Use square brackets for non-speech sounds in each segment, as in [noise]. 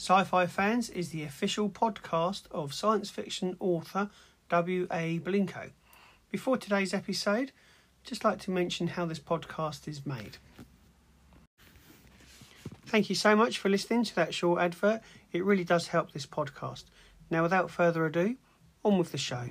Sci Fi Fans is the official podcast of science fiction author W.A. Blinko. Before today's episode, I'd just like to mention how this podcast is made. Thank you so much for listening to that short advert. It really does help this podcast. Now, without further ado, on with the show.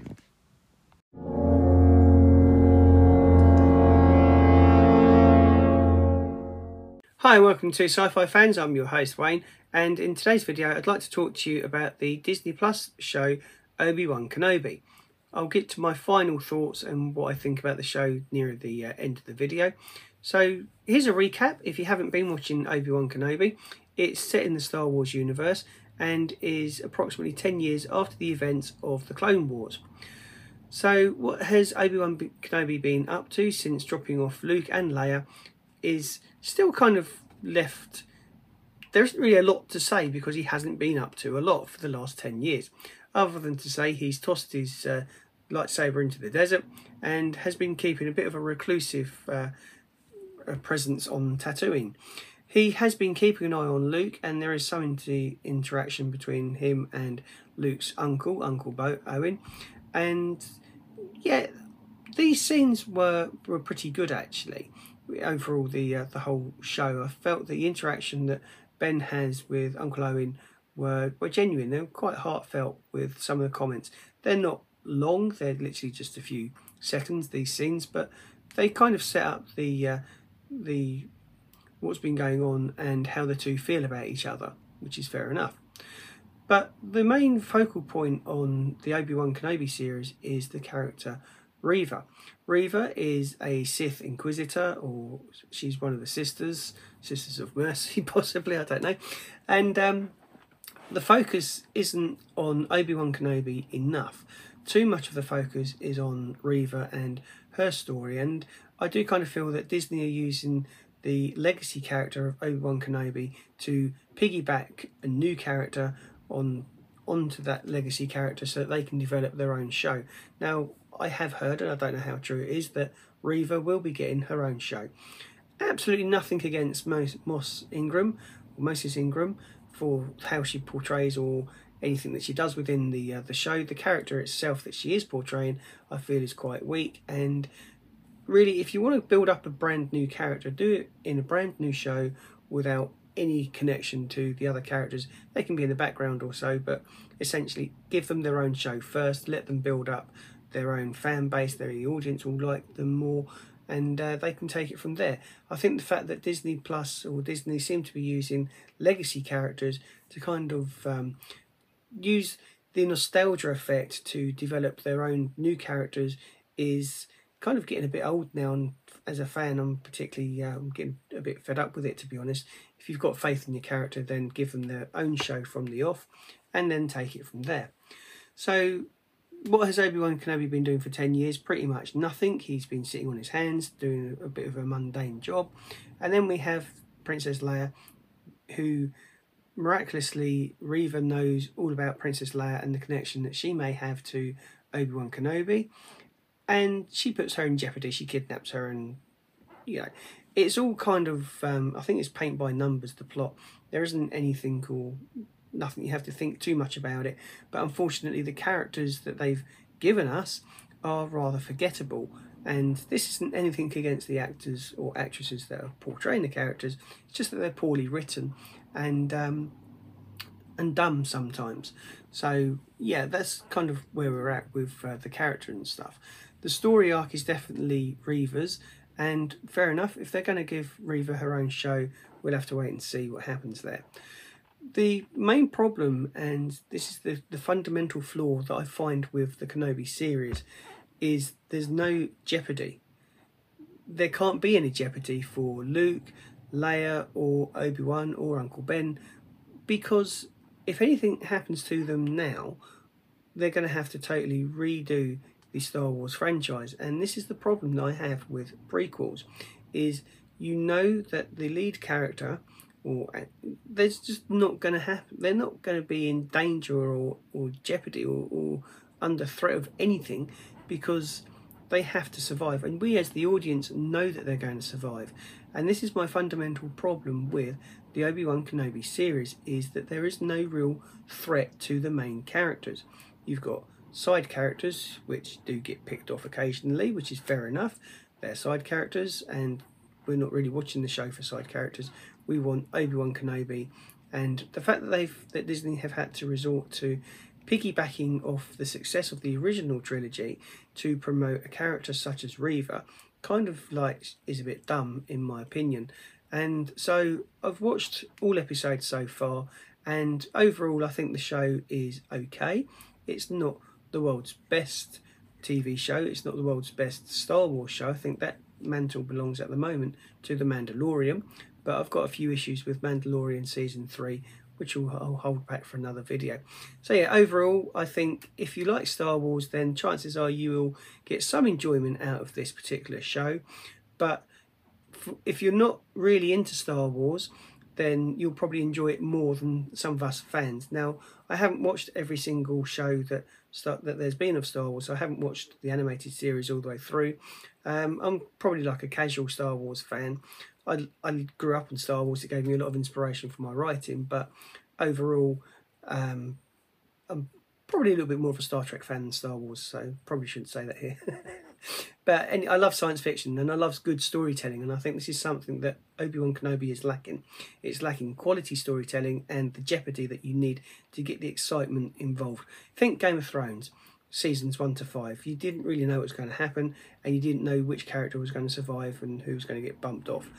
Hi, welcome to Sci Fi Fans. I'm your host, Wayne, and in today's video, I'd like to talk to you about the Disney Plus show Obi Wan Kenobi. I'll get to my final thoughts and what I think about the show near the uh, end of the video. So, here's a recap if you haven't been watching Obi Wan Kenobi. It's set in the Star Wars universe and is approximately 10 years after the events of the Clone Wars. So, what has Obi Wan Kenobi been up to since dropping off Luke and Leia is still kind of left. There isn't really a lot to say because he hasn't been up to a lot for the last 10 years, other than to say he's tossed his uh, lightsaber into the desert and has been keeping a bit of a reclusive uh, presence on Tatooine. He has been keeping an eye on Luke, and there is some inter interaction between him and Luke's uncle, Uncle Bo Owen. And yeah, these scenes were, were pretty good actually overall the uh, the whole show. I felt the interaction that Ben has with Uncle Owen were were genuine. They were quite heartfelt with some of the comments. They're not long. They're literally just a few seconds. These scenes, but they kind of set up the uh, the what's been going on and how the two feel about each other, which is fair enough. But the main focal point on the Obi Wan Kenobi series is the character Reva. Reva is a Sith Inquisitor, or she's one of the sisters, Sisters of Mercy, [laughs] possibly, I don't know. And um, the focus isn't on Obi Wan Kenobi enough. Too much of the focus is on Reva and her story, and I do kind of feel that Disney are using the legacy character of Obi Wan Kenobi to piggyback a new character on onto that legacy character so that they can develop their own show. Now, I have heard, and I don't know how true it is, that Reva will be getting her own show. Absolutely nothing against Moss Ingram, or Moses Ingram, for how she portrays or anything that she does within the uh, the show. The character itself that she is portraying, I feel, is quite weak. And really, if you want to build up a brand new character, do it in a brand new show without any connection to the other characters. They can be in the background or so, but essentially give them their own show first, let them build up their own fan base, their audience will like them more, and uh, they can take it from there. I think the fact that Disney Plus or Disney seem to be using legacy characters to kind of um, use the nostalgia effect to develop their own new characters is kind of getting a bit old now and as a fan I'm particularly um, getting a bit fed up with it to be honest if you've got faith in your character then give them their own show from the off and then take it from there so what has Obi-Wan Kenobi been doing for 10 years? Pretty much nothing. He's been sitting on his hands, doing a bit of a mundane job. And then we have Princess Leia, who miraculously, Reva knows all about Princess Leia and the connection that she may have to Obi-Wan Kenobi. And she puts her in jeopardy. She kidnaps her and, you know, it's all kind of, um, I think it's paint by numbers, the plot. There isn't anything or nothing you have to think too much about it. But unfortunately, the characters that they've given us are rather forgettable. And this isn't anything against the actors or actresses that are portraying the characters. It's just that they're poorly written and um, and dumb sometimes. So yeah, that's kind of where we're at with uh, the character and stuff. The story arc is definitely Reva's, and fair enough. If they're going to give Reva her own show, we'll have to wait and see what happens there the main problem, and this is the, the fundamental flaw that I find with the Kenobi series, is there's no jeopardy. There can't be any jeopardy for Luke, Leia, or Obi Wan, or Uncle Ben, because if anything happens to them now, they're going to have to totally redo the Star Wars franchise. And this is the problem that I have with prequels, is you know that the lead character or uh, there's just not going to happen. They're not going to be in danger or, or jeopardy or, or under threat of anything because they have to survive. And we as the audience know that they're going to survive. And this is my fundamental problem with the Obi-Wan Kenobi series is that there is no real threat to the main characters. You've got side characters which do get picked off occasionally, which is fair enough. They're side characters and we're not really watching the show for side characters. We want Obi-Wan Kenobi and the fact that they've that Disney have had to resort to piggybacking off the success of the original trilogy to promote a character such as Reva kind of like is a bit dumb in my opinion. And so I've watched all episodes so far and overall I think the show is okay. It's not the world's best TV show. It's not the world's best Star Wars show. I think that mantle belongs at the moment to The Mandalorian. But I've got a few issues with Mandalorian Season 3, which I'll hold back for another video. So yeah, overall, I think if you like Star Wars, then chances are you will get some enjoyment out of this particular show. But if you're not really into Star Wars, then you'll probably enjoy it more than some of us fans. Now, I haven't watched every single show that that there's been of Star Wars. I haven't watched the animated series all the way through. Um, I'm probably like a casual Star Wars fan. I, I grew up in Star Wars. It gave me a lot of inspiration for my writing. But overall, um, I'm probably a little bit more of a Star Trek fan than Star Wars. So probably shouldn't say that here. [laughs] but any, I love science fiction and I love good storytelling, and I think this is something that Obi Wan Kenobi is lacking. It's lacking quality storytelling and the jeopardy that you need to get the excitement involved. Think Game of Thrones seasons one to five. You didn't really know what was going to happen, and you didn't know which character was going to survive and who was going to get bumped off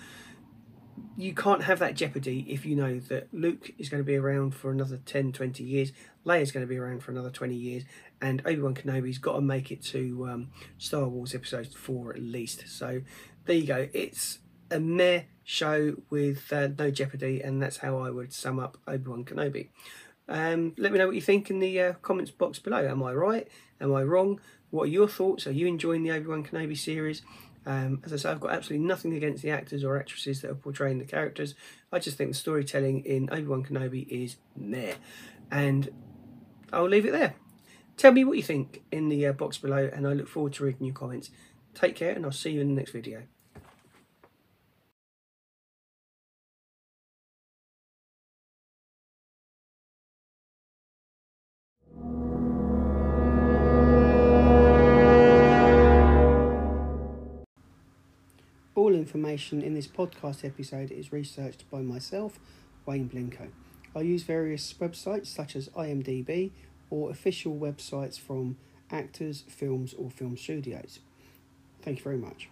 you can't have that jeopardy if you know that Luke is going to be around for another 10, 20 years, Leia's going to be around for another 20 years, and Obi-Wan Kenobi's got to make it to um, Star Wars Episode 4 at least. So there you go. It's a meh show with uh, no jeopardy, and that's how I would sum up Obi-Wan Kenobi. Um, let me know what you think in the uh, comments box below. Am I right? Am I wrong? What are your thoughts? Are you enjoying the Obi-Wan Kenobi series? Um, as I say, I've got absolutely nothing against the actors or actresses that are portraying the characters. I just think the storytelling in Obi-Wan Kenobi is meh. And I'll leave it there. Tell me what you think in the uh, box below, and I look forward to reading your comments. Take care, and I'll see you in the next video. Information in this podcast episode is researched by myself, Wayne Blinko. I use various websites such as IMDb or official websites from actors, films, or film studios. Thank you very much.